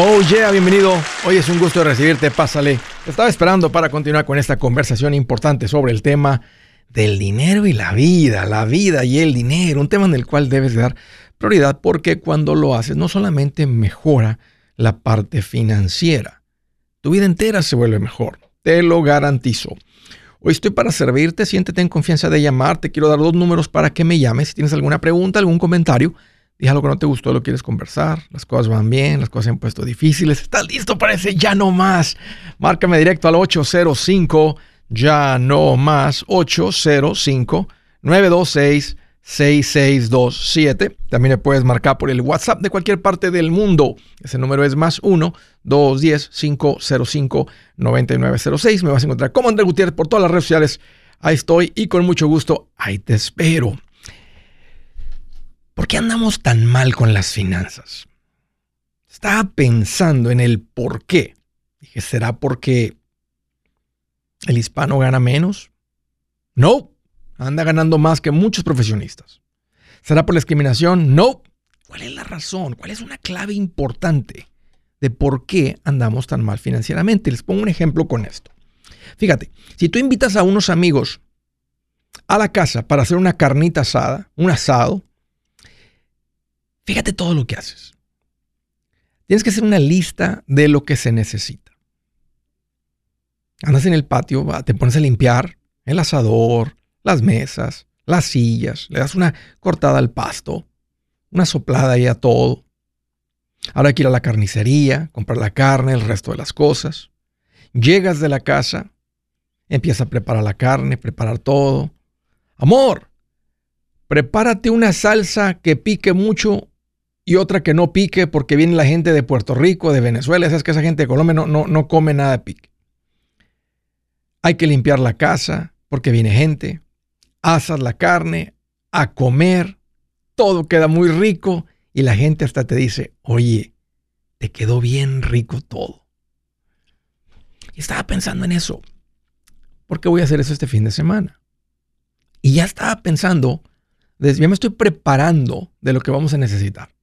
Oh yeah, bienvenido. Hoy es un gusto recibirte, pásale. Te estaba esperando para continuar con esta conversación importante sobre el tema del dinero y la vida, la vida y el dinero, un tema en el cual debes dar prioridad porque cuando lo haces no solamente mejora la parte financiera, tu vida entera se vuelve mejor, te lo garantizo. Hoy estoy para servirte, siéntete en confianza de llamar, te quiero dar dos números para que me llames si tienes alguna pregunta, algún comentario Dije algo que no te gustó, lo quieres conversar. Las cosas van bien, las cosas se han puesto difíciles. ¿Estás listo para ese ya no más? Márcame directo al 805 ya no más 805 926 6627. También me puedes marcar por el WhatsApp de cualquier parte del mundo. Ese número es más 1 210 505 9906. Me vas a encontrar como André Gutiérrez por todas las redes sociales. Ahí estoy y con mucho gusto ahí te espero. ¿Por qué andamos tan mal con las finanzas? Estaba pensando en el por qué. Dije, ¿será porque el hispano gana menos? No, anda ganando más que muchos profesionistas. ¿Será por la discriminación? No. ¿Cuál es la razón? ¿Cuál es una clave importante de por qué andamos tan mal financieramente? Les pongo un ejemplo con esto. Fíjate, si tú invitas a unos amigos a la casa para hacer una carnita asada, un asado, Fíjate todo lo que haces. Tienes que hacer una lista de lo que se necesita. Andas en el patio, te pones a limpiar el asador, las mesas, las sillas, le das una cortada al pasto, una soplada ahí a todo. Ahora hay que ir a la carnicería, comprar la carne, el resto de las cosas. Llegas de la casa, empieza a preparar la carne, preparar todo. Amor, prepárate una salsa que pique mucho y otra que no pique porque viene la gente de Puerto Rico, de Venezuela, es que esa gente de Colombia no, no, no come nada de pique. Hay que limpiar la casa porque viene gente, asas la carne, a comer, todo queda muy rico y la gente hasta te dice, oye, te quedó bien rico todo. Y estaba pensando en eso. ¿Por qué voy a hacer eso este fin de semana? Y ya estaba pensando, ya me estoy preparando de lo que vamos a necesitar.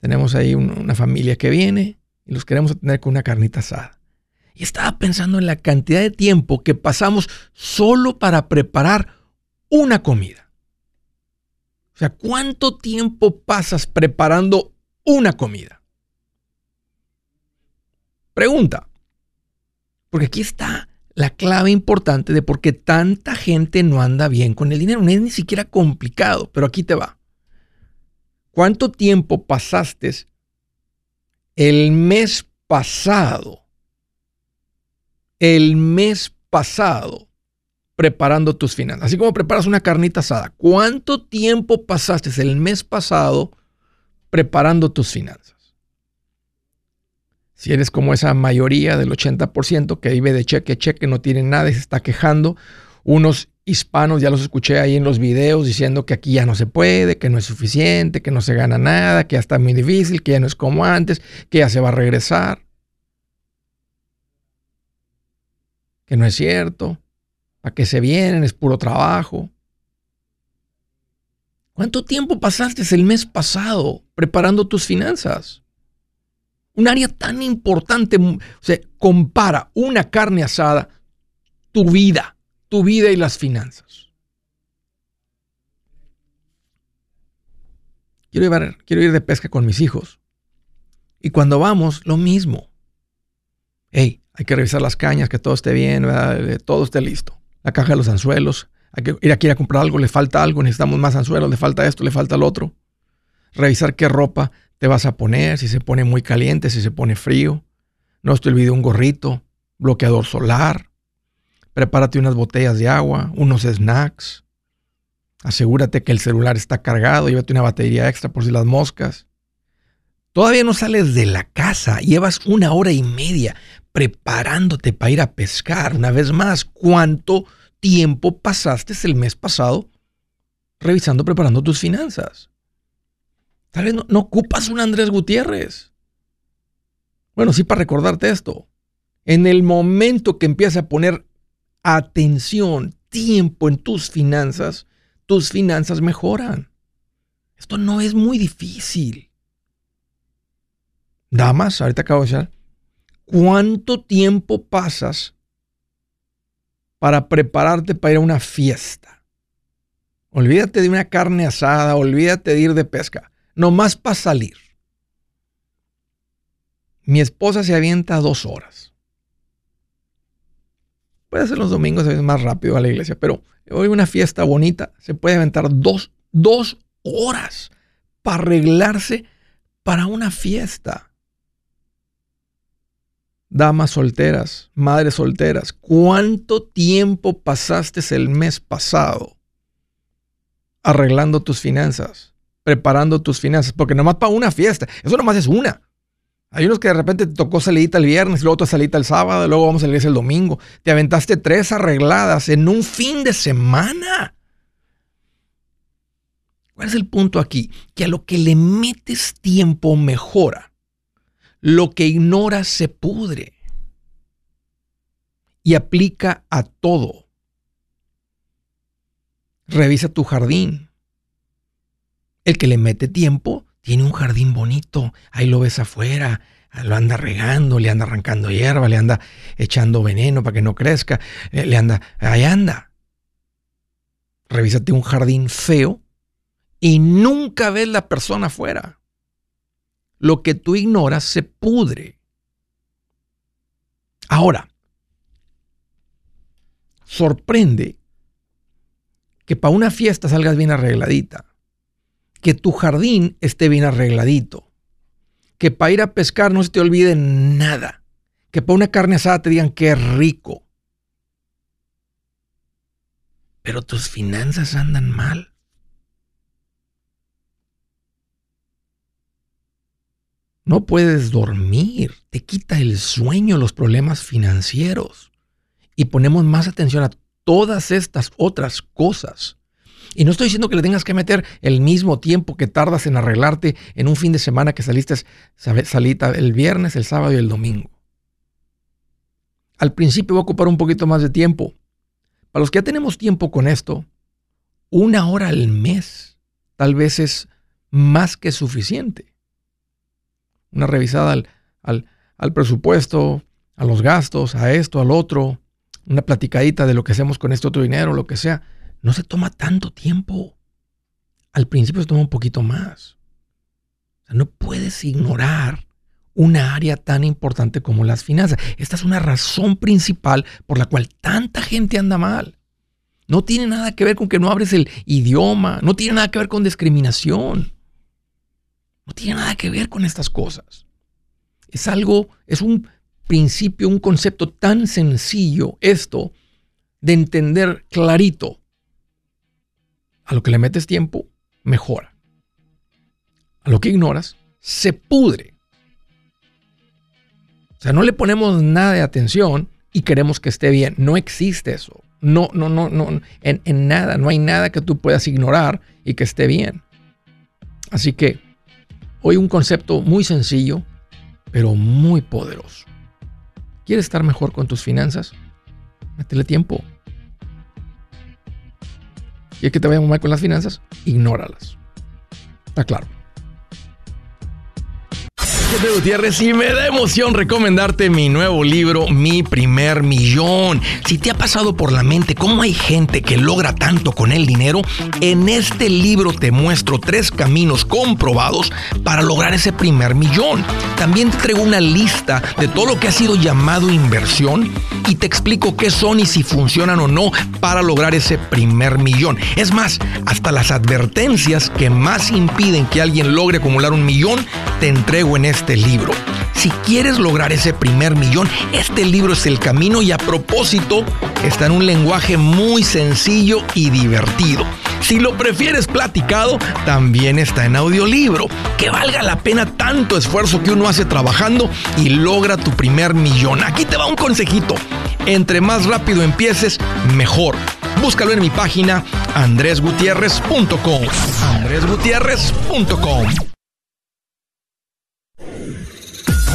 Tenemos ahí una familia que viene y los queremos tener con una carnita asada. Y estaba pensando en la cantidad de tiempo que pasamos solo para preparar una comida. O sea, ¿cuánto tiempo pasas preparando una comida? Pregunta. Porque aquí está la clave importante de por qué tanta gente no anda bien con el dinero. No es ni siquiera complicado, pero aquí te va. ¿Cuánto tiempo pasaste el mes pasado? El mes pasado preparando tus finanzas. Así como preparas una carnita asada. ¿Cuánto tiempo pasaste el mes pasado preparando tus finanzas? Si eres como esa mayoría del 80% que vive de cheque a cheque, no tiene nada y se está quejando, unos hispanos, ya los escuché ahí en los videos diciendo que aquí ya no se puede, que no es suficiente, que no se gana nada, que ya está muy difícil, que ya no es como antes, que ya se va a regresar. Que no es cierto. ¿Para qué se vienen? Es puro trabajo. ¿Cuánto tiempo pasaste el mes pasado preparando tus finanzas? Un área tan importante, o sea, compara una carne asada, tu vida tu vida y las finanzas. Quiero ir, quiero ir de pesca con mis hijos. Y cuando vamos, lo mismo. Hey, hay que revisar las cañas, que todo esté bien, todo esté listo. La caja de los anzuelos. Hay que ir aquí a comprar algo, le falta algo, necesitamos más anzuelos, le falta esto, le falta lo otro. Revisar qué ropa te vas a poner, si se pone muy caliente, si se pone frío. No te olvides un gorrito, bloqueador solar, prepárate unas botellas de agua, unos snacks. Asegúrate que el celular está cargado, llévate una batería extra por si las moscas. Todavía no sales de la casa, llevas una hora y media preparándote para ir a pescar. Una vez más, ¿cuánto tiempo pasaste el mes pasado revisando, preparando tus finanzas? Tal vez no, no ocupas un Andrés Gutiérrez. Bueno, sí para recordarte esto. En el momento que empiezas a poner atención, tiempo en tus finanzas, tus finanzas mejoran. Esto no es muy difícil. Damas, ahorita acabo de decir, ¿cuánto tiempo pasas para prepararte para ir a una fiesta? Olvídate de una carne asada, olvídate de ir de pesca, nomás para salir. Mi esposa se avienta dos horas. Puede ser los domingos a más rápido a la iglesia, pero hoy una fiesta bonita se puede aventar dos, dos horas para arreglarse para una fiesta. Damas solteras, madres solteras, ¿cuánto tiempo pasaste el mes pasado arreglando tus finanzas, preparando tus finanzas? Porque nomás para una fiesta, eso nomás es una. Hay unos que de repente te tocó salida el viernes, luego te salida el sábado, luego vamos a la iglesia el domingo. Te aventaste tres arregladas en un fin de semana. ¿Cuál es el punto aquí? Que a lo que le metes tiempo mejora. Lo que ignoras se pudre. Y aplica a todo. Revisa tu jardín. El que le mete tiempo tiene un jardín bonito, ahí lo ves afuera, lo anda regando, le anda arrancando hierba, le anda echando veneno para que no crezca, le anda, ahí anda. Revísate un jardín feo y nunca ves la persona afuera. Lo que tú ignoras se pudre. Ahora, sorprende que para una fiesta salgas bien arregladita que tu jardín esté bien arregladito, que para ir a pescar no se te olvide nada, que para una carne asada te digan que es rico. Pero tus finanzas andan mal. No puedes dormir, te quita el sueño los problemas financieros. Y ponemos más atención a todas estas otras cosas y no estoy diciendo que le tengas que meter el mismo tiempo que tardas en arreglarte en un fin de semana que saliste salita el viernes, el sábado y el domingo. Al principio va a ocupar un poquito más de tiempo. Para los que ya tenemos tiempo con esto, una hora al mes tal vez es más que suficiente. Una revisada al, al, al presupuesto, a los gastos, a esto, al otro, una platicadita de lo que hacemos con este otro dinero, lo que sea no se toma tanto tiempo. Al principio se toma un poquito más. no puedes ignorar una área tan importante como las finanzas. Esta es una razón principal por la cual tanta gente anda mal. No tiene nada que ver con que no abres el idioma, no tiene nada que ver con discriminación. No tiene nada que ver con estas cosas. Es algo, es un principio, un concepto tan sencillo esto de entender clarito a lo que le metes tiempo, mejora. A lo que ignoras, se pudre. O sea, no le ponemos nada de atención y queremos que esté bien. No existe eso. No, no, no, no. En, en nada. No hay nada que tú puedas ignorar y que esté bien. Así que hoy un concepto muy sencillo, pero muy poderoso. ¿Quieres estar mejor con tus finanzas? Métele tiempo. Y que te vayan mal con las finanzas, ignóralas. Está claro. Gutiérrez y me da emoción recomendarte mi nuevo libro, Mi primer millón. Si te ha pasado por la mente cómo hay gente que logra tanto con el dinero, en este libro te muestro tres caminos comprobados para lograr ese primer millón. También te traigo una lista de todo lo que ha sido llamado inversión y te explico qué son y si funcionan o no para lograr ese primer millón. Es más, hasta las advertencias que más impiden que alguien logre acumular un millón, te entrego en este este libro. Si quieres lograr ese primer millón, este libro es el camino y a propósito está en un lenguaje muy sencillo y divertido. Si lo prefieres platicado, también está en audiolibro. Que valga la pena tanto esfuerzo que uno hace trabajando y logra tu primer millón. Aquí te va un consejito. Entre más rápido empieces, mejor. Búscalo en mi página andresgutierrez.com. andresgutierrez.com.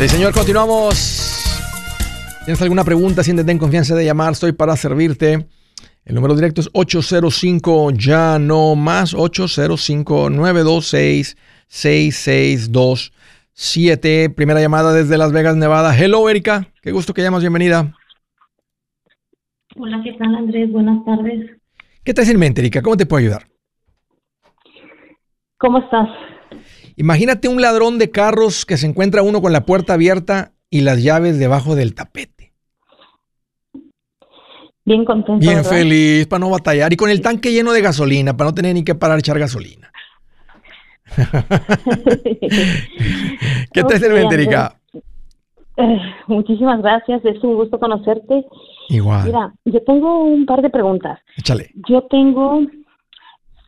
Sí, señor, continuamos. ¿Tienes alguna pregunta? Siéntete en confianza de llamar. Estoy para servirte. El número directo es 805 ya no más 805 926 6627. Primera llamada desde Las Vegas, Nevada. Hello, Erika. Qué gusto que llamas. Bienvenida. Hola, ¿qué tal, Andrés? Buenas tardes. ¿Qué te hace en mente, Erika? ¿Cómo te puedo ayudar? ¿Cómo estás? Imagínate un ladrón de carros que se encuentra uno con la puerta abierta y las llaves debajo del tapete. Bien contento. Bien feliz, para no batallar. Y con el tanque lleno de gasolina, para no tener ni que parar a echar gasolina. ¿Qué te mente, Erika? Eh, muchísimas gracias, es un gusto conocerte. Igual. Mira, yo tengo un par de preguntas. Échale. Yo tengo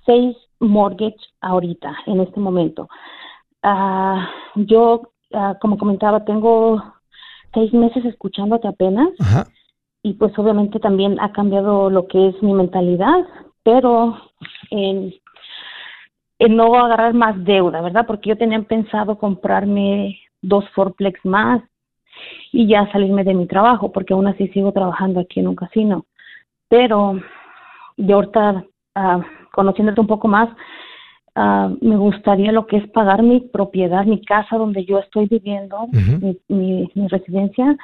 seis mortgage ahorita, en este momento. Ah, yo, ah, como comentaba, tengo seis meses escuchándote apenas. Y pues obviamente también ha cambiado lo que es mi mentalidad, pero en, en no agarrar más deuda, ¿verdad? Porque yo tenía pensado comprarme dos Forplex más y ya salirme de mi trabajo, porque aún así sigo trabajando aquí en un casino. Pero de ahorita, uh, conociéndote un poco más, Uh, me gustaría lo que es pagar mi propiedad, mi casa donde yo estoy viviendo, mi, mi, residencia,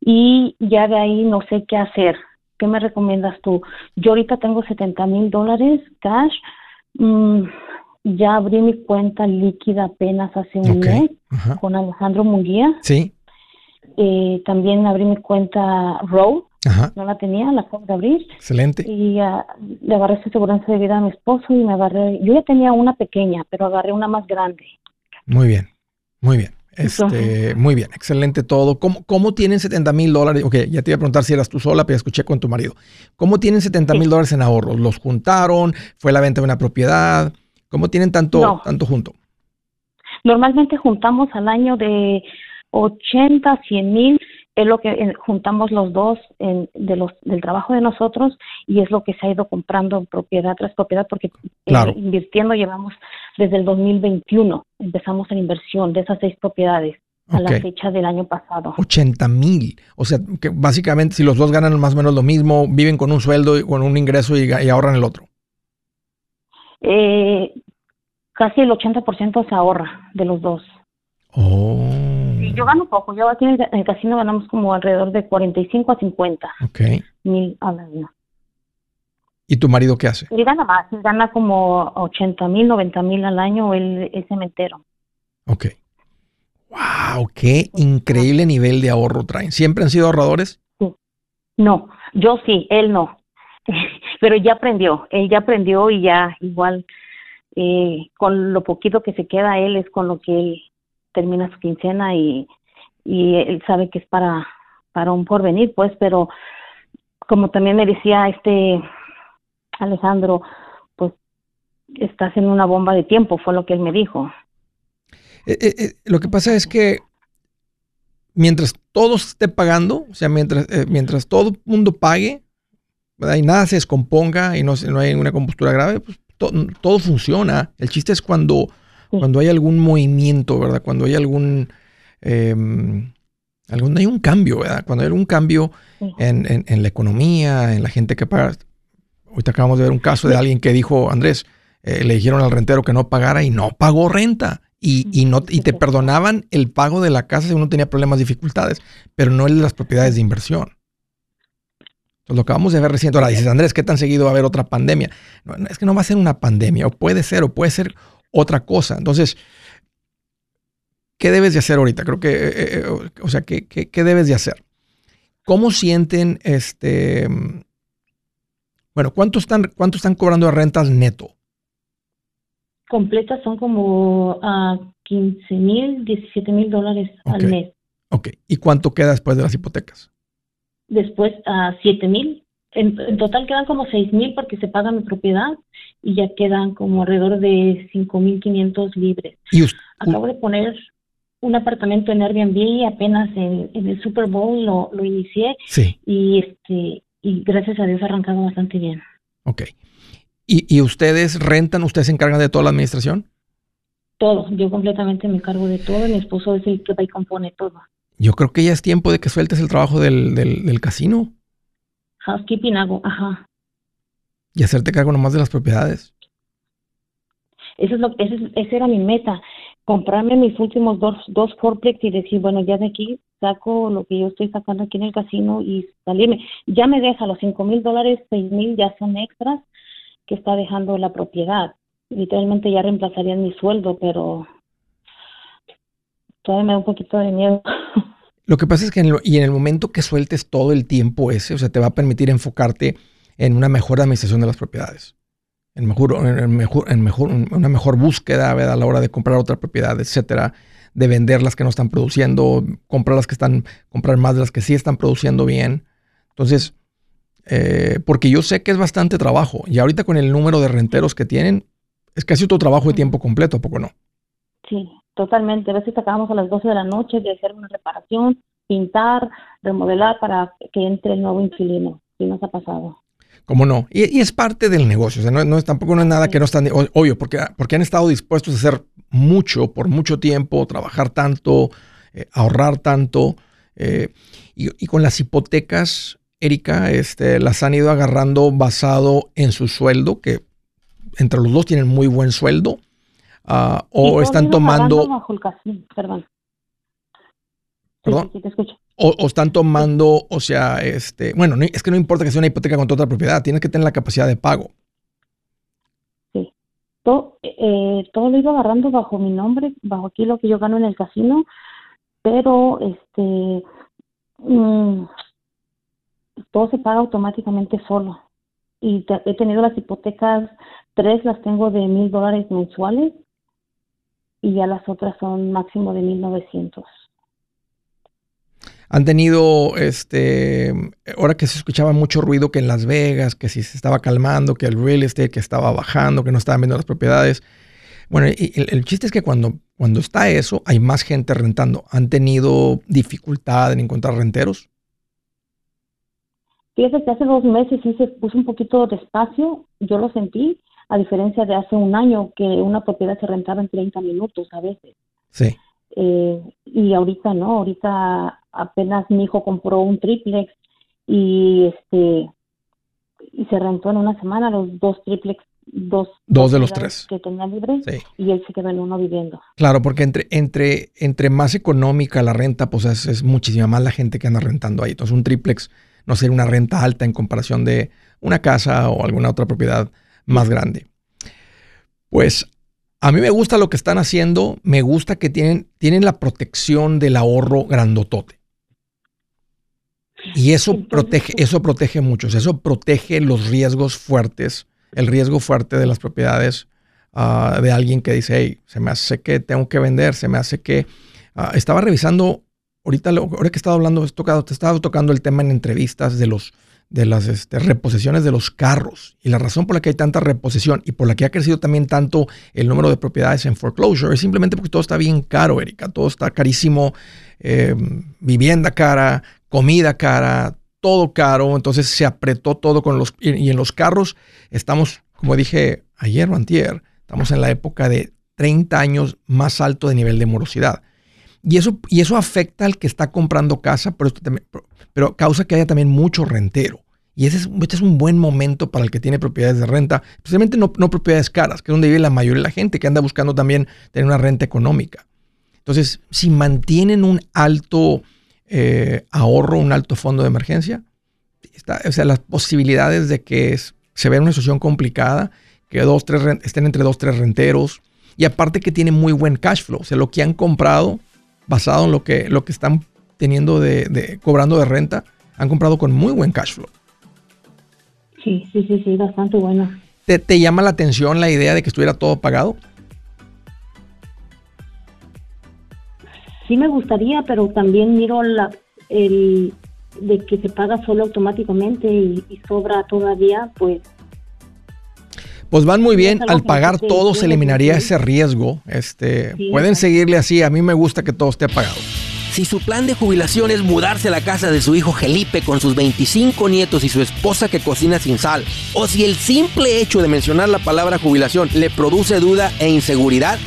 y ya de ahí no sé qué hacer. ¿Qué me recomiendas tú? Yo ahorita tengo 70 mil dólares cash. Mm, ya abrí mi cuenta líquida apenas hace un mes con Alejandro Munguía. Sí. Eh, también abrí mi cuenta Road no la tenía, la acabo de abrir. Excelente. Y uh, le agarré su seguridad de vida a mi esposo y me agarré, yo ya tenía una pequeña, pero agarré una más grande. Muy bien, muy bien. Este, muy bien, excelente todo. ¿Cómo, cómo tienen 70 mil dólares? Ok, ya te iba a preguntar si eras tú sola, pero escuché con tu marido. ¿Cómo tienen 70 mil dólares en ahorros? ¿Los juntaron? ¿Fue la venta de una propiedad? ¿Cómo tienen tanto, tanto junto? Normalmente juntamos al año de 80, 100 mil es lo que eh, juntamos los dos en, de los, del trabajo de nosotros y es lo que se ha ido comprando propiedad tras propiedad porque eh, invirtiendo llevamos desde el 2021, empezamos en inversión de esas seis propiedades a la fecha del año pasado. 80 mil. O sea, que básicamente si los dos ganan más o menos lo mismo, viven con un sueldo y con un ingreso y, ahorran el otro. Eh, casi el 80% se ahorra de los dos. Oh yo gano poco. Yo aquí en el, casino ganamos como alrededor de 45 a 50 mil al año. ¿Y tu marido qué hace? Él gana más, gana como 80 mil, 90 mil al año, él es cementero. Ok. ¡Wow! ¡Qué increíble nivel de ahorro traen! ¿Siempre han sido ahorradores? Sí. No, yo sí, él no. Pero ya aprendió, él ya aprendió y ya igual eh, con lo poquito que se queda él es con lo que él termina su quincena y, él sabe que es para, para un porvenir, pues, pero como también me decía este Alejandro, pues estás en una bomba de tiempo, fue lo que él me dijo. Eh, eh, eh, lo que pasa es que mientras todo esté pagando, o sea, mientras, mientras todo el mundo pague, y nada se descomponga y no, no hay una compostura grave, pues todo funciona. El chiste es cuando cuando hay algún movimiento, ¿verdad? Cuando hay algún, em, algún, hay un cambio, ¿verdad? Cuando hay un cambio en, la economía, en la gente que paga. Ahorita acabamos de ver un caso de alguien que dijo, Andrés, eh, le dijeron al rentero que no pagara y no pagó renta. Y, no, y te perdonaban el pago de la casa si uno tenía problemas, dificultades, pero no el de las propiedades de inversión. Entonces, lo acabamos de ver recién. Ahora dices, Andrés, ¿qué tan seguido va a haber otra pandemia? No, es que no va a ser una pandemia, o puede ser, o puede ser otra cosa. Entonces, ¿qué debes de hacer ahorita? Creo que, eh, eh, o sea, ¿qué, ¿qué, debes de hacer? ¿Cómo sienten este... Bueno, ¿cuánto están, cuánto están cobrando de rentas neto? completas son como a 15 mil, 17 mil dólares al mes. Ok, ¿y cuánto queda después de las hipotecas? Después a 7 mil. En, total quedan como 6 mil porque se paga mi propiedad y ya quedan como alrededor de 5 mil 500 libres. ¿Y Acabo de poner un apartamento en Airbnb apenas en, el Super Bowl lo, lo inicié sí. y este y gracias a Dios ha arrancado bastante bien. Ok. ¿Y, ustedes rentan, ustedes se encargan de toda la administración? Todo, yo completamente me encargo de todo, mi esposo es el que va y compone todo. Yo creo que ya es tiempo de que sueltes el trabajo del, del, casino. Housekeeping hago, ajá. Y hacerte cargo nomás de las propiedades. Eso es lo, ese, esa era mi meta, comprarme mis últimos dos, dos y decir, bueno, ya de aquí saco lo que yo estoy sacando aquí en el casino y salirme. Ya me deja los cinco mil dólares, seis mil ya son extras que está dejando la propiedad. Literalmente ya reemplazarían mi sueldo, pero todavía me da un poquito de miedo. Lo que pasa es que en y en el momento que sueltes todo el tiempo ese, o sea, te va a permitir enfocarte en una mejor administración de las propiedades, en, mejor, en, mejor, en mejor, una mejor búsqueda a la hora de comprar otra propiedad, etcétera, de vender las que no están produciendo, comprar las que están, comprar más de las que sí están produciendo bien. Entonces, eh, porque yo sé que es bastante trabajo. Y ahorita con el número de renteros que tienen, es casi otro trabajo de tiempo completo, ¿a poco no? Sí, totalmente. A veces acabamos a las 12 de la noche de hacer una reparación, pintar, remodelar para que entre el nuevo inquilino. Sí nos ha pasado. ¿Cómo no? Y, es parte del negocio. O sea, no, es, tampoco no es nada que no están, obvio, porque, porque han estado dispuestos a hacer mucho por mucho tiempo, trabajar tanto, eh, ahorrar tanto. Eh, y, y, con las hipotecas, Erika, este, las han ido agarrando basado en su sueldo, que entre los dos tienen muy buen sueldo, uh, o están tomando... perdón. ¿Perdón? Sí, te escucho. O, están tomando, o sea, este, bueno, es que no importa que sea una hipoteca con otra propiedad, tienes que tener la capacidad de pago. Sí. Todo, eh, todo lo iba agarrando bajo mi nombre, bajo aquí lo que yo gano en el casino, pero este... Mm, todo se paga automáticamente solo. Y he tenido las hipotecas, tres las tengo de mil dólares mensuales y ya las otras son máximo de mil novecientos. Han tenido, este, ahora que se escuchaba mucho ruido que en Las Vegas, que si se estaba calmando, que el real estate que estaba bajando, que no estaban viendo las propiedades. Bueno, el, el chiste es que cuando, cuando está eso, hay más gente rentando. ¿Han tenido dificultad en encontrar renteros? Que hace dos meses sí se puso un poquito despacio, yo lo sentí, a diferencia de hace un año que una propiedad se rentaba en 30 minutos a veces. Sí. Eh, y ahorita no, ahorita apenas mi hijo compró un triplex y este y se rentó en una semana los dos triplex dos, dos de los tres que tenía libres y él se quedó en uno viviendo. Claro, porque entre, entre, entre más económica la renta, pues es, es muchísima más la gente que anda rentando ahí. Entonces un triplex no ser una renta alta en comparación de una casa o alguna otra propiedad más grande. Pues a mí me gusta lo que están haciendo, me gusta que tienen, tienen la protección del ahorro grandotote. Y eso protege, eso protege mucho, eso protege los riesgos fuertes, el riesgo fuerte de las propiedades ah, de alguien que dice, hey, se me hace que tengo que vender, se me hace que... Ah, estaba revisando ahorita, ahora que he estado hablando, tocado, te estaba tocando el tema en entrevistas de los de las este, reposiciones de los carros. Y la razón por la que hay tanta reposición y por la que ha crecido también tanto el número de propiedades en foreclosure es simplemente porque todo está bien caro, Erika. Todo está carísimo. Eh, vivienda cara, comida cara, todo caro. Entonces se apretó todo con los... Y, en los carros estamos, como dije ayer o antier, estamos en la época de 30 años más alto de nivel de morosidad. Y eso, y eso afecta al que está comprando casa, pero, pero causa que haya también mucho rentero. Y ese es, este es un buen momento para el que tiene propiedades de renta, especialmente no, no, propiedades caras, que es donde vive la mayoría de la gente que anda buscando también tener una renta económica. Entonces, si mantienen un alto eh, ahorro, un alto fondo de emergencia, o sea, las posibilidades de que se vea una situación complicada, que dos, tres, estén entre dos, tres renteros, y aparte que tiene muy buen cash flow, o sea, lo que han comprado basado en lo que, lo que están teniendo de, cobrando de renta, han comprado con muy buen cash flow. Sí, sí, sí, sí, bastante bueno. ¿Te, ¿Te, llama la atención la idea de que estuviera todo pagado? Sí me gustaría, pero también miro la, el de que se paga solo automáticamente y, sobra todavía, pues pues van muy bien. Al pagar todo se eliminaría ese riesgo. Este, pueden seguirle así. A mí me gusta que todo esté pagado. Si su plan de jubilación es mudarse a la casa de su hijo Felipe con sus 25 nietos y su esposa que cocina sin sal, o si el simple hecho de mencionar la palabra jubilación le produce duda e inseguridad,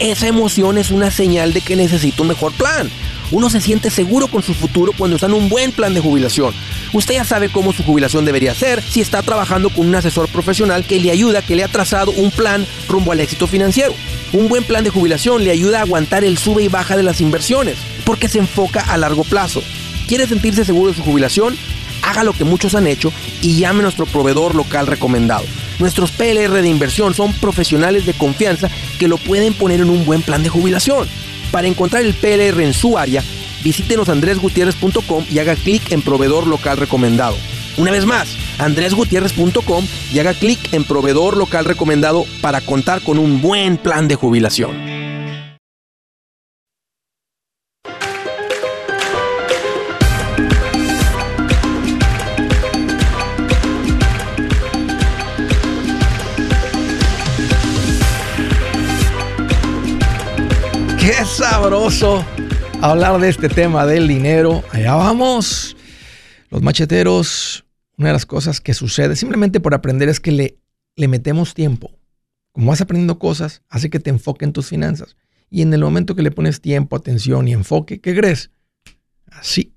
esa emoción es una señal de que necesita un mejor plan. Uno se siente seguro con su futuro cuando está en un buen plan de jubilación. Usted ya sabe cómo su jubilación debería ser si está trabajando con un asesor profesional que le ayuda, que le ha trazado un plan rumbo al éxito financiero. Un buen plan de jubilación le ayuda a aguantar el sube y baja de las inversiones, porque se enfoca a largo plazo. ¿Quiere sentirse seguro de su jubilación? Haga lo que muchos han hecho y llame a nuestro proveedor local recomendado. Nuestros PLR de inversión son profesionales de confianza que lo pueden poner en un buen plan de jubilación. Para encontrar el PLR en su área, visítenos andresgutierrez.com y haga clic en proveedor local recomendado. Una vez más, andresgutierrez.com y haga clic en proveedor local recomendado para contar con un buen plan de jubilación. Qué sabroso hablar de este tema del dinero. Allá vamos. Los macheteros, una de las cosas que sucede simplemente por aprender es que le, le metemos tiempo. Como vas aprendiendo cosas, hace que te enfoque en tus finanzas. Y en el momento que le pones tiempo, atención y enfoque, ¿qué crees? Así,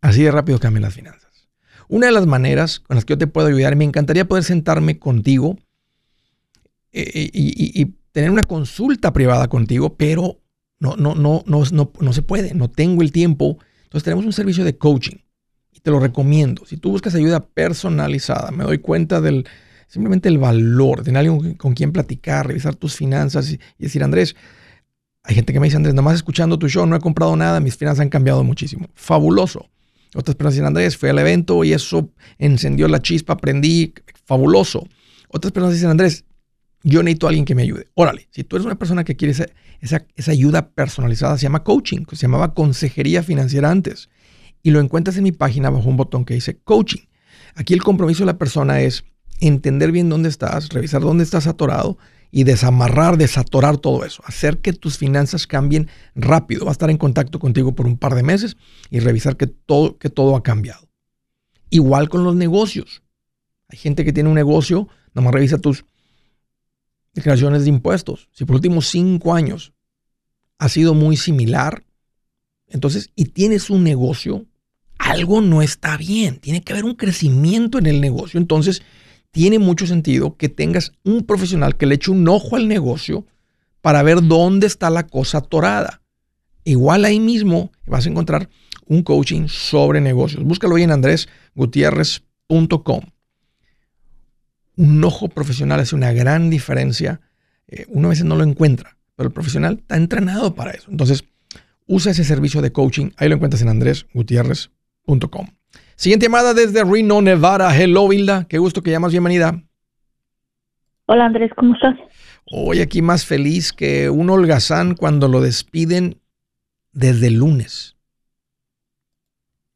así de rápido cambian las finanzas. Una de las maneras con las que yo te puedo ayudar, me encantaría poder sentarme contigo eh, y tener una consulta privada contigo, pero no, no, no, no, no, no se puede, no tengo el tiempo. Entonces tenemos un servicio de coaching y te lo recomiendo. Si tú buscas ayuda personalizada, me doy cuenta del simplemente el valor, de tener alguien con quien platicar, revisar tus finanzas y, decir, Andrés, hay gente que me dice, Andrés, nomás escuchando tu show, no he comprado nada, mis finanzas han cambiado muchísimo. Fabuloso. Otras personas dicen, Andrés, fui al evento y eso encendió la chispa, aprendí, fabuloso. Otras personas dicen, Andrés, yo necesito a alguien que me ayude. Órale, si tú eres una persona que quiere esa, esa, ayuda personalizada, se llama coaching, se llamaba consejería financiera antes. Y lo encuentras en mi página bajo un botón que dice coaching. Aquí el compromiso de la persona es entender bien dónde estás, revisar dónde estás atorado y desamarrar, desatorar todo eso. Hacer que tus finanzas cambien rápido. Va a estar en contacto contigo por un par de meses y revisar que todo, que todo ha cambiado. Igual con los negocios. Hay gente que tiene un negocio, nomás revisa tus declaraciones de impuestos. Si por los últimos cinco años ha sido muy similar, entonces, y tienes un negocio, algo no está bien. Tiene que haber un crecimiento en el negocio. Entonces, tiene mucho sentido que tengas un profesional que le eche un ojo al negocio para ver dónde está la cosa atorada. Igual ahí mismo vas a encontrar un coaching sobre negocios. Búscalo ahí en andresgutierrez.com un ojo profesional hace una gran diferencia. Eh, uno a veces no lo encuentra, pero el profesional está entrenado para eso. Entonces, usa ese servicio de coaching. Ahí lo encuentras en andresgutierrez.com. Siguiente llamada desde Reno, Nevada. Hello, Hilda. Qué gusto que llamas. Bienvenida. Hola, Andrés. ¿Cómo estás? Hoy aquí más feliz que un holgazán cuando lo despiden desde el lunes.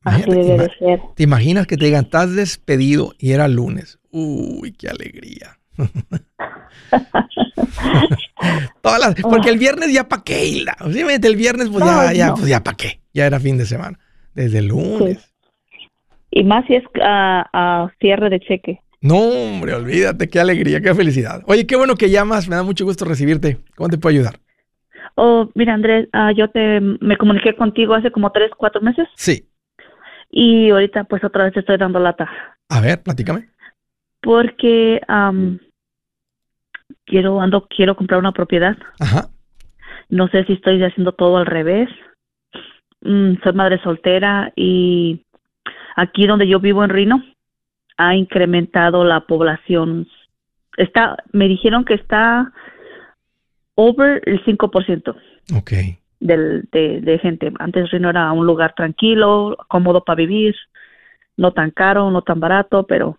Así debe ser. ¿Te imaginas que te digan, estás despedido y era lunes? Uy, qué alegría. porque el viernes ya pa' qué, Obviamente el viernes pues ya, ya, pues ya pa' qué. Ya era fin de semana. Desde el lunes. Y más si es a, cierre de cheque. No, hombre, olvídate, qué alegría, qué felicidad. Oye, qué bueno que llamas, me da mucho gusto recibirte. ¿Cómo te puedo ayudar? Oh, mira, Andrés, ah, yo te me comuniqué contigo hace como tres, cuatro meses. Sí. Y ahorita, pues otra vez te estoy dando lata. A ver, platícame. Porque am, quiero ando quiero comprar una propiedad. Ajá. No sé si estoy haciendo todo al revés. Mm, soy madre soltera y aquí donde yo vivo en Rino ha incrementado la población. Está, me dijeron que está over el 5% Ok. del, de, de gente. Antes Reno era un lugar tranquilo, cómodo para vivir, no tan caro, no tan barato, pero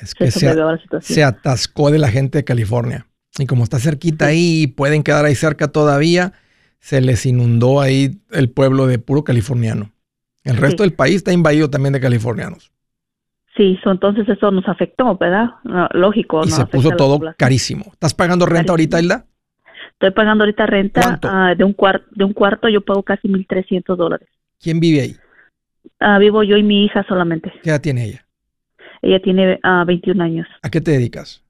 Es se que se, sobrevivió a la situación. se atascó de la gente de California. Y como está cerquita ahí y pueden quedar ahí cerca todavía, se les inundó ahí el pueblo de puro californiano. El resto Sí. del país está invadido también de californianos. Sí, so, entonces eso nos afectó, ¿verdad? No, lógico. Y nos se puso todo carísimo. ¿Estás pagando renta ahorita. Hilda? Estoy pagando ahorita renta ah, de un cuarto, de un cuarto yo pago casi 1.300 dólares. ¿Quién vive ahí? Ah, vivo yo y mi hija solamente. ¿Qué edad tiene ella? Ella tiene ah, 21 años. ¿A qué te dedicas?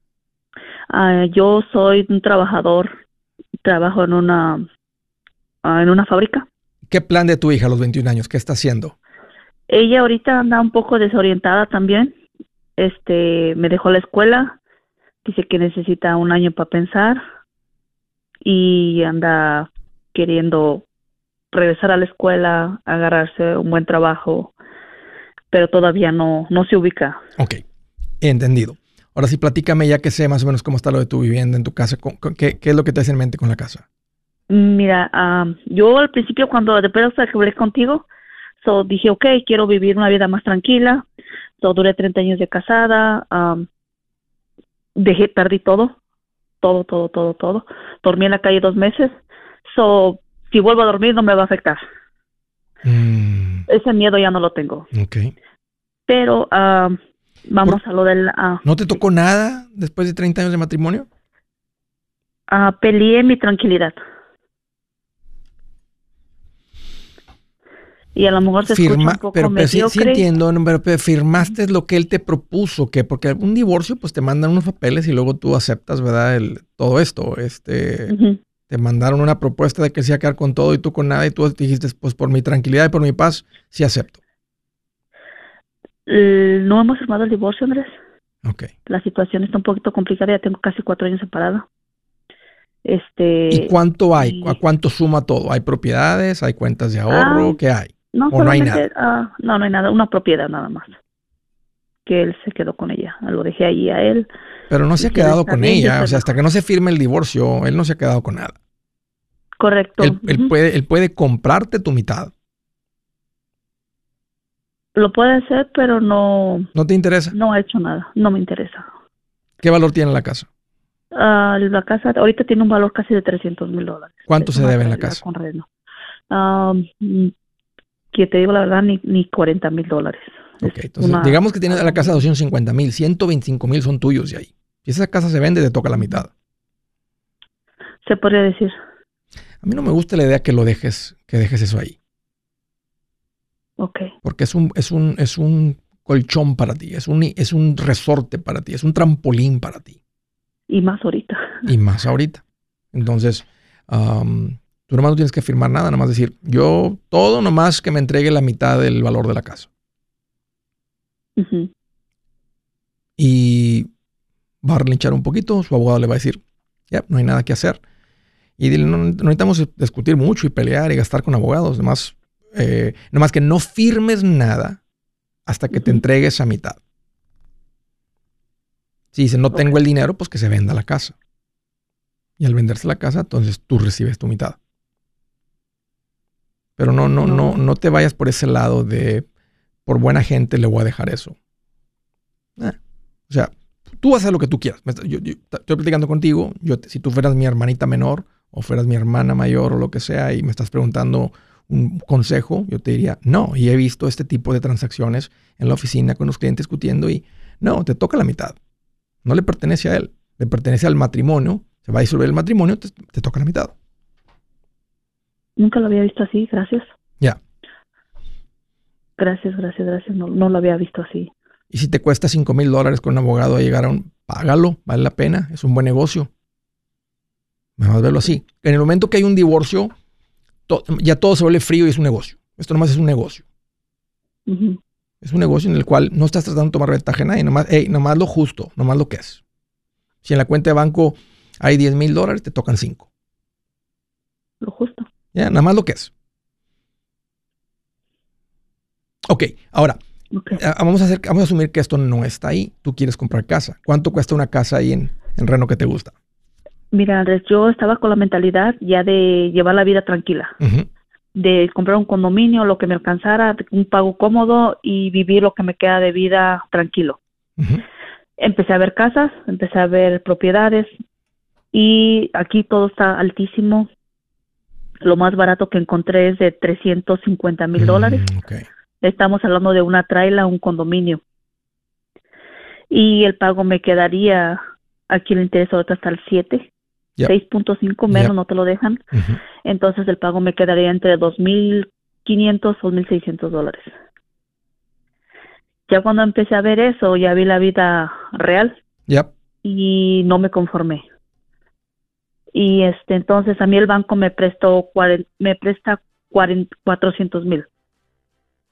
Yo soy un trabajador, trabajo en una en una fábrica. ¿Qué plan de tu hija a los 21 años? ¿Qué está haciendo? Ella ahorita anda un poco desorientada también. Este, me dejó la escuela, dice que necesita un año para pensar y anda queriendo regresar a la escuela, agarrarse un buen trabajo, pero todavía no no se ubica. Ok, entendido. Ahora sí, platícame ya que sé más o menos cómo está lo de tu vivienda en tu casa. ¿Qué, qué es lo que te hace en mente con la casa? Mira, am, yo al principio cuando después hablé contigo, so dije, ok, quiero vivir una vida más tranquila. So duré 30 años de casada, am, dejé, perdí todo, todo, todo, todo, todo. Dormí en la calle dos meses. So, si vuelvo a dormir no me va a afectar. Mm, Ese miedo ya no lo tengo. ok. Pero am, vamos a lo del... ah, ¿No te tocó nada después de 30 años de matrimonio? ah, peleé mi tranquilidad. Y a lo mejor se escucha Firma, un poco pero, pero sí, sí entiendo, pero, firmaste lo que él te propuso, que porque un divorcio pues te mandan unos papeles y luego tú aceptas, ¿verdad? El, todo esto, este, te mandaron una propuesta de que se iba a quedar con todo y tú con nada y tú dijiste, pues por mi tranquilidad y por mi paz, sí acepto. No hemos firmado el divorcio, Andrés. Ok. La situación está un poquito complicada. Ya tengo casi cuatro años separada. Este. ¿Y cuánto hay? y- ¿A cuánto suma todo? ¿Hay propiedades? ¿Hay cuentas de ahorro? Ah. ¿Qué hay? No, o no hay solamente, ah, no, no hay nada. Una propiedad nada más. Que él se quedó con ella. Lo dejé ahí a él. Pero no se ha quedado con ella. O sea, hasta que no se firme el divorcio, él no se ha quedado con nada. Correcto. Él, puede, él puede comprarte tu mitad. Lo puede hacer, pero no, ¿No te interesa? no ha hecho nada. No me interesa. ¿Qué valor tiene la casa? Ah, la casa ahorita tiene un valor casi de 300 mil dólares. ¿Cuánto se debe en la casa? Con Reno. Ah, mm, que te digo la verdad, ni, ni 40 mil dólares. Ok, Es entonces una- digamos que tienes la casa 250 mil, 125 mil son tuyos de ahí. Si esa casa se vende, te toca la mitad. Se podría decir. A mí no me gusta la idea que lo dejes, que dejes eso ahí, Ok. porque es un, es un, es un colchón para ti, es un, es un resorte para ti, es un trampolín para ti. Y más ahorita. y más ahorita. Entonces, tú nomás no tienes que firmar nada, nomás decir, yo todo nomás que me entregue la mitad del valor de la casa. Y va a relinchar un poquito, su abogado le va a decir, ya, no hay nada que hacer. Y dile, no, no necesitamos discutir mucho y pelear y gastar con abogados, nomás, eh, nomás que no firmes nada hasta que te entregues a mitad. Si dice, no tengo el dinero, pues que se venda la casa. Y al venderse la casa, entonces tú recibes tu mitad. Pero no, no, no, no te vayas por ese lado de por buena gente le voy a dejar eso. Eh, O sea, tú vas a hacer lo que tú quieras. Yo, yo estoy platicando contigo. Yo, si tú fueras mi hermanita menor o fueras mi hermana mayor o lo que sea y me estás preguntando un consejo, yo te diría, no. Y he visto este tipo de transacciones en la oficina con los clientes discutiendo y no, te toca la mitad. No le pertenece a él, le pertenece al matrimonio. Se va a disolver el matrimonio, te, te toca la mitad. Nunca lo había visto así, gracias. Ya. Gracias, gracias, gracias. No, no lo había visto así. Y si te cuesta 5 mil dólares con un abogado a llegar a un, págalo, vale la pena, es un buen negocio. Vamos a verlo así. En el momento que hay un divorcio, ya todo se vuelve frío y es un negocio. Esto nomás es un negocio. Es un negocio en el cual no estás tratando de tomar ventaja a nadie, nomás, nomás lo justo, nomás lo que es. Si en la cuenta de banco hay 10 mil dólares, te tocan 5. Lo justo. Ya, nada más lo que es. Ok, ahora, ah, Vamos, a hacer, vamos a asumir que esto no está ahí. Tú quieres comprar casa. ¿Cuánto cuesta una casa ahí en, en Reno que te gusta? Mira, Andrés, yo estaba con la mentalidad ya de llevar la vida tranquila de comprar un condominio, lo que me alcanzara, un pago cómodo y vivir lo que me queda de vida tranquilo. Empecé a ver casas, empecé a ver propiedades y aquí todo está altísimo. Lo más barato que encontré es de 350 mil dólares. Mm, Estamos hablando de una traila, un condominio. Y el pago me quedaría, aquí el interés ahorita hasta el 7 6.5 menos no te lo dejan. Entonces el pago me quedaría entre 2.500 o 1.600 dólares. Ya cuando empecé a ver eso, ya vi la vida real. Y no me conformé. Y este entonces a mí el banco me prestó me presta 400 mil.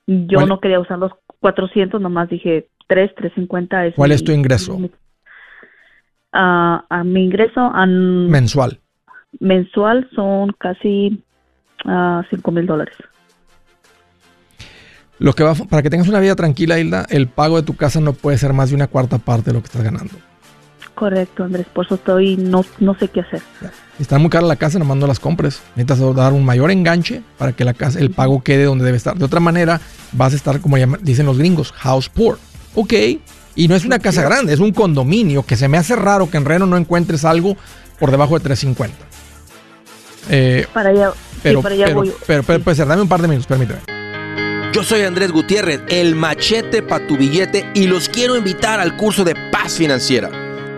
Yo no quería usar los 400, nomás dije 3, 350. Es ¿Cuál es tu ingreso? a mi ingreso mensual. Mensual son casi uh, 5 mil dólares. Lo que va, para que tengas una vida tranquila, Hilda, el pago de tu casa no puede ser más de una cuarta parte de lo que estás ganando. Correcto, Andrés, por eso estoy, no, no sé qué hacer. está muy cara la casa, nomás no las compres. Necesitas dar un mayor enganche para que la casa, el pago quede donde debe estar. De otra manera, vas a estar, como dicen los gringos, house poor. Ok, y no es una casa grande, es un condominio que se me hace raro que en Reno no encuentres algo por debajo de 350. Eh, para allá, pero, para allá voy. Pero, pero, pues, dame un par de minutos, permíteme. Yo soy Andrés Gutiérrez, el machete para tu billete, y los quiero invitar al curso de paz financiera.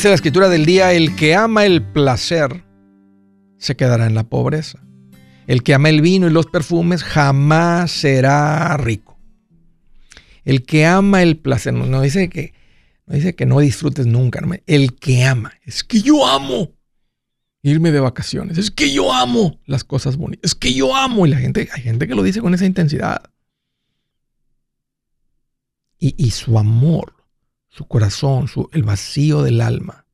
Dice la escritura del día, el que ama el placer se quedará en la pobreza. El que ama el vino y los perfumes jamás será rico. El que ama el placer, no, dice, que, no dice que no disfrutes nunca, el que ama, es que yo amo irme de vacaciones, es que yo amo las cosas bonitas, es que yo amo, y la gente, hay gente que lo dice con esa intensidad. Y, y su amor su corazón, su, el vacío del alma,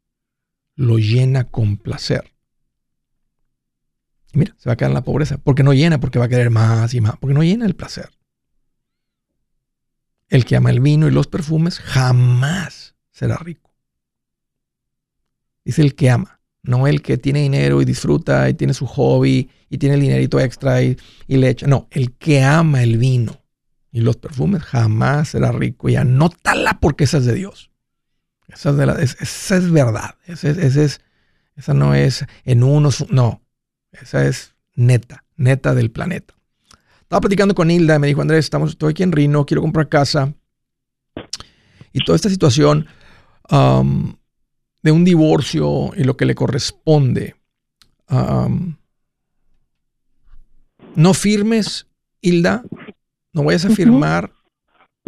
lo llena con placer. Mira, se va a quedar en la pobreza, porque no llena, porque va a querer más y más, porque no llena el placer. El que ama el vino y los perfumes jamás será rico. Dice el que ama, no el que tiene dinero y disfruta y tiene su hobby y tiene el dinerito extra y, y le echa. No, el que ama el vino y los perfumes, jamás será rico. Y anótala porque esa es de Dios. Esa es, de la, esa es verdad. Esa, es, esa no es en unos, no. Esa es neta, neta del planeta. Estaba platicando con Hilda y me dijo, Andrés, estamos, estoy aquí en Rino, quiero comprar casa. Y toda esta situación um, de un divorcio y lo que le corresponde. Um, no firmes, Hilda, no vayas a firmar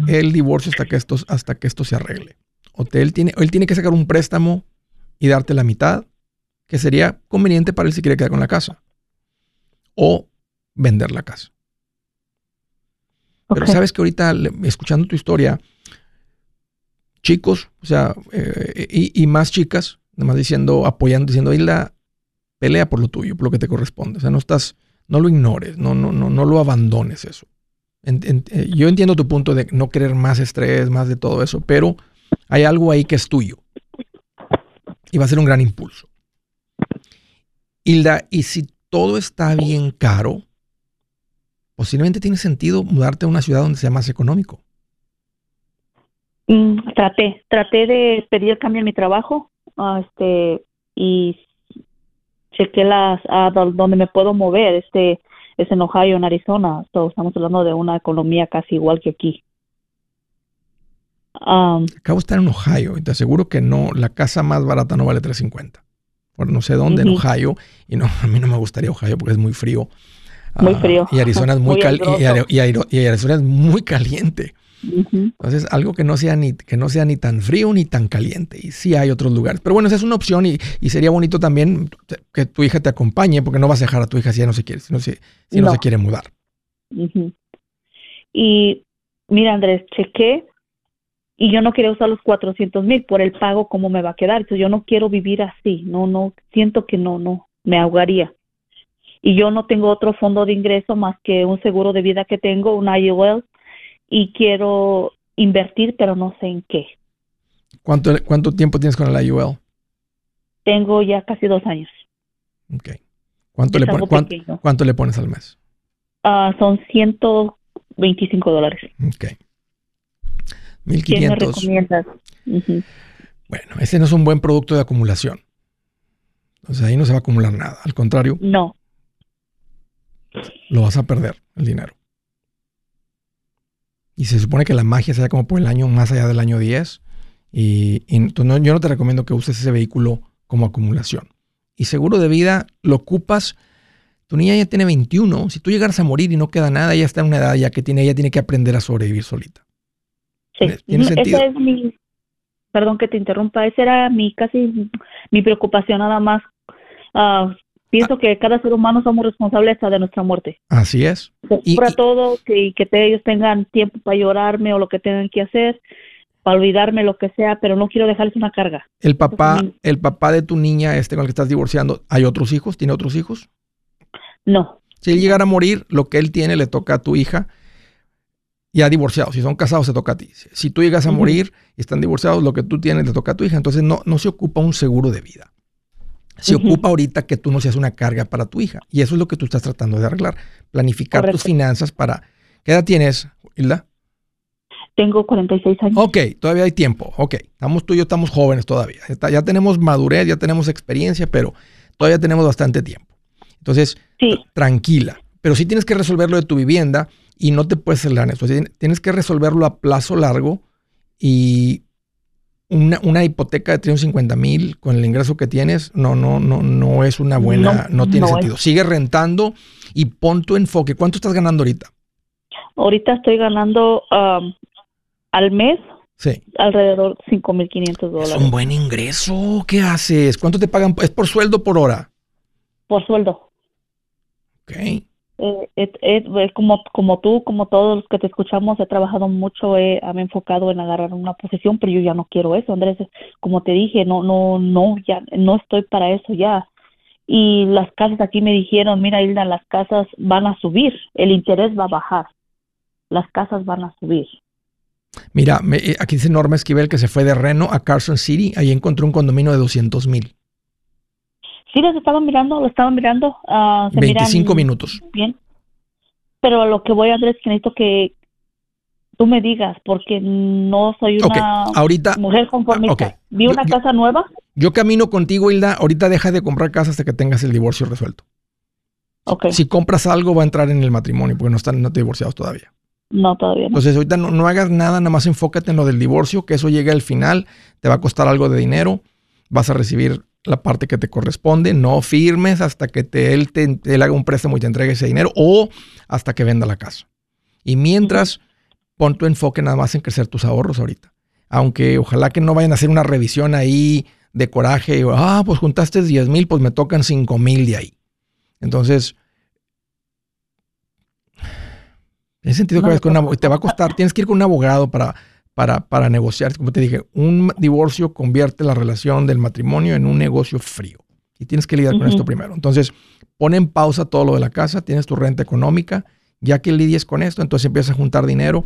el divorcio hasta que esto, hasta que esto se arregle. O él, tiene, él tiene que sacar un préstamo y darte la mitad, que sería conveniente para él si quiere quedar con la casa. O vender la casa. Pero sabes que ahorita, escuchando tu historia, chicos, o sea, eh, y, y, más chicas, nada más diciendo, apoyando, diciendo, Hilda, pelea por lo tuyo, por lo que te corresponde. O sea, no estás, no lo ignores, no, no, no, no lo abandones eso. Eh, yo entiendo tu punto de no querer más estrés, más de todo eso, pero hay algo ahí que es tuyo. Y va a ser un gran impulso. Hilda, y si todo está bien caro, posiblemente tiene sentido mudarte a una ciudad donde sea más económico. Mm, traté, traté de pedir cambio en mi trabajo, ah, este, y chequé las, a donde me puedo mover, este, es en Ohio, en Arizona, estamos hablando de una economía casi igual que aquí. Um, Acabo de estar en Ohio y te aseguro que no, la casa más barata no vale 350. Bueno, no sé dónde, en Ohio, y no, a mí no me gustaría Ohio porque es muy frío. Muy ah, frío. y Arizona es muy, y, Arizona es muy caliente. Entonces, algo que no, sea ni, que no sea ni tan frío ni tan caliente. Y sí hay otros lugares. Pero bueno, esa es una opción y, sería bonito también que tu hija te acompañe, porque no vas a dejar a tu hija si ya no se quiere, si no se, si no. se quiere mudar. Y mira, Andrés, chequé y yo no quiero usar los 400 mil por el pago, ¿cómo me va a quedar? Entonces, yo no quiero vivir así. No, no, siento que no, no, me ahogaría. Y yo no tengo otro fondo de ingreso más que un seguro de vida que tengo, un IUL y quiero invertir, pero no sé en qué. ¿Cuánto, cuánto tiempo tienes con la IUL? Tengo ya casi dos años. Ok. ¿Cuánto, le, cuánto, le pones al mes? Uh, son 125 dólares. Ok. 1500. ¿Qué me recomiendas? Bueno, ese no es un buen producto de acumulación. O sea, ahí no se va a acumular nada. Al contrario. No. Lo vas a perder, el dinero. Y se supone que la magia sea como por el año más allá del año 10. Y, yo no te recomiendo que uses ese vehículo como acumulación. Y seguro de vida lo ocupas. Tu niña ya tiene 21. Si tú llegaras a morir y no queda nada, ella está en una edad ya que tiene, ella tiene que aprender a sobrevivir solita. Sí, ¿Tiene sentido? es mi, perdón que te interrumpa, esa era mi casi mi preocupación nada más. Uh, Pienso que cada ser humano somos responsables hasta de nuestra muerte. Así es. Y, para todo, que, que ellos tengan tiempo para llorarme o lo que tengan que hacer, para olvidarme lo que sea, pero no quiero dejarles una carga. El papá, el papá de tu niña, este con el que estás divorciando, ¿hay otros hijos? ¿Tiene otros hijos? No. Si él llegara a morir, lo que él tiene le toca a tu hija. Ya divorciados, si son casados se toca a ti. Si tú llegas a morir y están divorciados, lo que tú tienes le toca a tu hija. Entonces no, no se ocupa un seguro de vida se ocupa ahorita que tú no seas una carga para tu hija. Y eso es lo que tú estás tratando de arreglar. Planificar tus finanzas para... ¿Qué edad tienes, Hilda? Tengo 46 años. Ok, todavía hay tiempo. Ok, estamos tú y yo estamos jóvenes todavía. ya tenemos madurez, ya tenemos experiencia, pero todavía tenemos bastante tiempo. Entonces, tranquila. Pero sí tienes que resolver lo de tu vivienda y no te puedes acelerar en eso. Tienes que resolverlo a plazo largo y una, hipoteca de 350 mil con el ingreso que tienes, no, no, no, no es una buena, no, tiene sentido. Sigue rentando y pon tu enfoque. ¿Cuánto estás ganando ahorita? Ahorita estoy ganando um, al mes sí. alrededor de 5.500 dólares. Es un buen ingreso. ¿Qué haces? ¿Cuánto te pagan? ¿Es por sueldo por hora? Por sueldo. Ok. Eh, como, como tú, como todos los que te escuchamos, he trabajado mucho, he, me he enfocado en agarrar una posición, pero yo ya no quiero eso, Andrés. Como te dije, no, no, no, ya no estoy para eso ya. Y las casas aquí me dijeron, mira Hilda, las casas van a subir, el interés va a bajar, las casas van a subir. Mira, eh, aquí dice Norma Esquivel que se fue de Reno a Carson City, ahí encontró un condominio de 200 mil. Sí, los estaban mirando, lo estaban mirando. Uh, 25 minutos. Bien. Pero lo que voy a hacer es que necesito que tú me digas, porque no soy una mujer conformista. Vi una casa nueva. Yo camino contigo, Hilda. Ahorita deja de comprar casas hasta que tengas el divorcio resuelto. Okay. Si compras algo, va a entrar en el matrimonio, porque no están no te divorciados todavía. No, todavía no. Entonces, ahorita no, no hagas nada, nada más enfócate en lo del divorcio, que eso llegue al final, te va a costar algo de dinero, vas a recibir la parte que te corresponde, no firmes hasta que te, él, te, haga un préstamo y te entregue ese dinero o hasta que venda la casa. Y mientras, pon tu enfoque nada más en crecer tus ahorros ahorita. Aunque ojalá que no vayan a hacer una revisión ahí de coraje, ah, pues juntaste 10 mil, pues me tocan 5 mil de ahí. Entonces, en sentido que con te va a costar, tienes que ir con un abogado para, para, para negociar. Como te dije, un divorcio convierte la relación del matrimonio en un negocio frío. Y tienes que lidiar con esto primero. Entonces, pon en pausa todo lo de la casa, tienes tu renta económica, ya que lidies con esto, entonces empiezas a juntar dinero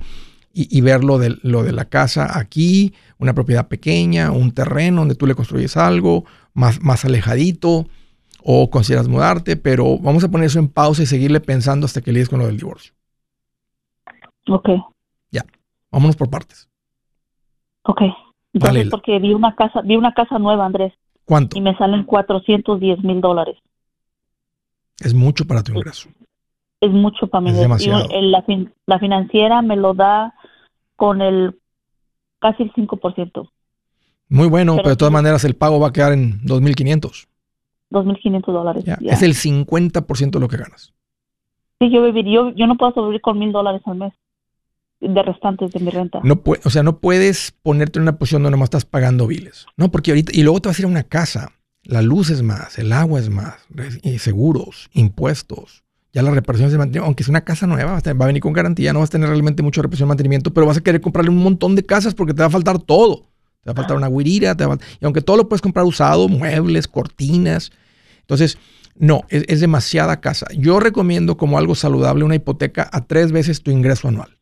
y, ver lo de, lo de la casa aquí, una propiedad pequeña, un terreno donde tú le construyes algo más, más alejadito o consideras mudarte, pero vamos a poner eso en pausa y seguirle pensando hasta que lidies con lo del divorcio. Ok. Ya, vámonos por partes. Ok. Entonces, porque vi una casa, vi una casa nueva, Andrés. ¿Cuánto? Y me salen 410 mil dólares. Es mucho para tu ingreso. Es mucho para mi ingreso. la, la, financiera me lo da con el casi el 5%. Muy bueno, pero, de todas maneras el pago va a quedar en 2.500. 2.500 dólares. Es el 50% de lo que ganas. Sí, yo viviría, yo, yo no puedo sobrevivir con mil dólares al mes de restantes de mi renta. No o sea, no puedes ponerte en una posición donde no estás pagando biles. No, porque ahorita, y luego te vas a ir a una casa. La luz es más, el agua es más, seguros, impuestos, ya las reparaciones de mantenimiento, aunque es una casa nueva, va a venir con garantía, no vas a tener realmente mucho reparación de mantenimiento, pero vas a querer comprarle un montón de casas porque te va a faltar todo. Te va a faltar una guirira, y aunque todo lo puedes comprar usado, muebles, cortinas. Entonces, no, es demasiada casa. Yo recomiendo como algo saludable una hipoteca a tres veces tu ingreso anual.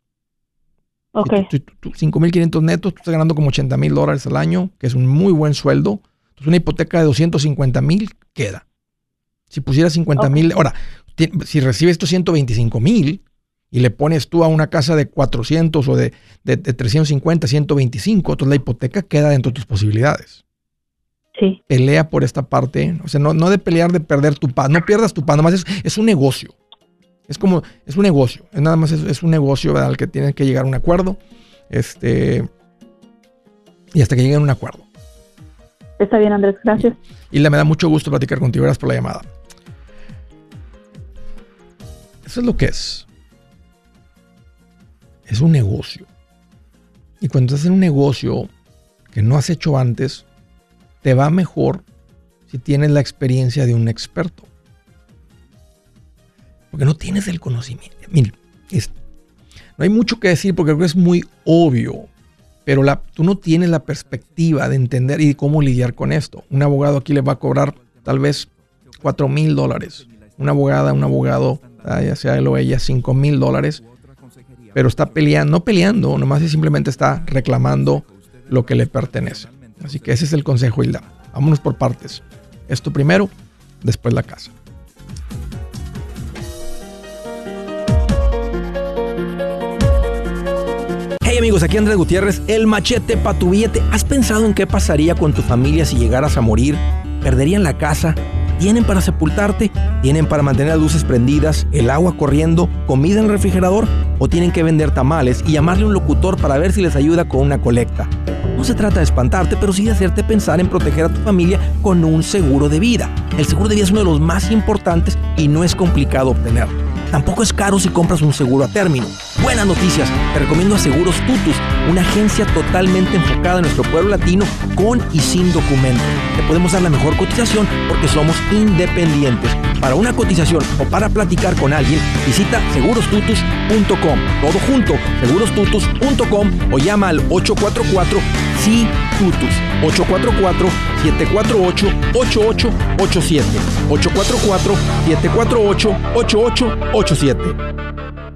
Ok. 5.500 netos, tú estás ganando como 80 mil dólares al año, que es un muy buen sueldo. Entonces, una hipoteca de 250 mil queda. Si pusieras 50 mil, ahora, si recibes estos 125 mil y le pones tú a una casa de 400 o de, de, 350, 125, entonces la hipoteca queda dentro de tus posibilidades. Sí. Pelea por esta parte, o sea, no, no de pelear de perder tu paz, no pierdas tu paz, nomás es, es un negocio. Es como, es un negocio, es nada más es, un negocio al que tienen que llegar a un acuerdo. Este, y hasta que lleguen a un acuerdo. Está bien, Andrés, gracias. Y le me da mucho gusto platicar contigo, gracias por la llamada. Eso es lo que es. Es un negocio. Y cuando estás en un negocio que no has hecho antes, te va mejor si tienes la experiencia de un experto. Porque no tienes el conocimiento. Mira, no hay mucho que decir porque creo que es muy obvio. Pero la, tú no tienes la perspectiva de entender y cómo lidiar con esto. Un abogado aquí le va a cobrar tal vez 4 mil dólares. Una abogada, un abogado, ah, ya sea él o ella, 5 mil dólares. Pero está peleando, no peleando, nomás simplemente está reclamando lo que le pertenece. Así que ese es el consejo, Hilda. Vámonos por partes. Esto primero, después la casa. Amigos, aquí Andrés Gutiérrez, el machete para tu billete. ¿Has pensado en qué pasaría con tu familia si llegaras a morir? ¿Perderían la casa? ¿Tienen para sepultarte? ¿Tienen para mantener las luces prendidas, el agua corriendo, comida en el refrigerador? ¿O tienen que vender tamales y llamarle a un locutor para ver si les ayuda con una colecta? No se trata de espantarte, pero sí de hacerte pensar en proteger a tu familia con un seguro de vida. El seguro de vida es uno de los más importantes y no es complicado obtenerlo. Tampoco es caro si compras un seguro a término. Buenas noticias, te recomiendo a Seguros Tutus, una agencia totalmente enfocada en nuestro pueblo latino con y sin documento. Te podemos dar la mejor cotización porque somos independientes. Para una cotización o para platicar con alguien, visita segurostutus.com. Todo junto, segurostutus.com o llama al 844 sí Tutus 844-748-8887. 844-748-8887.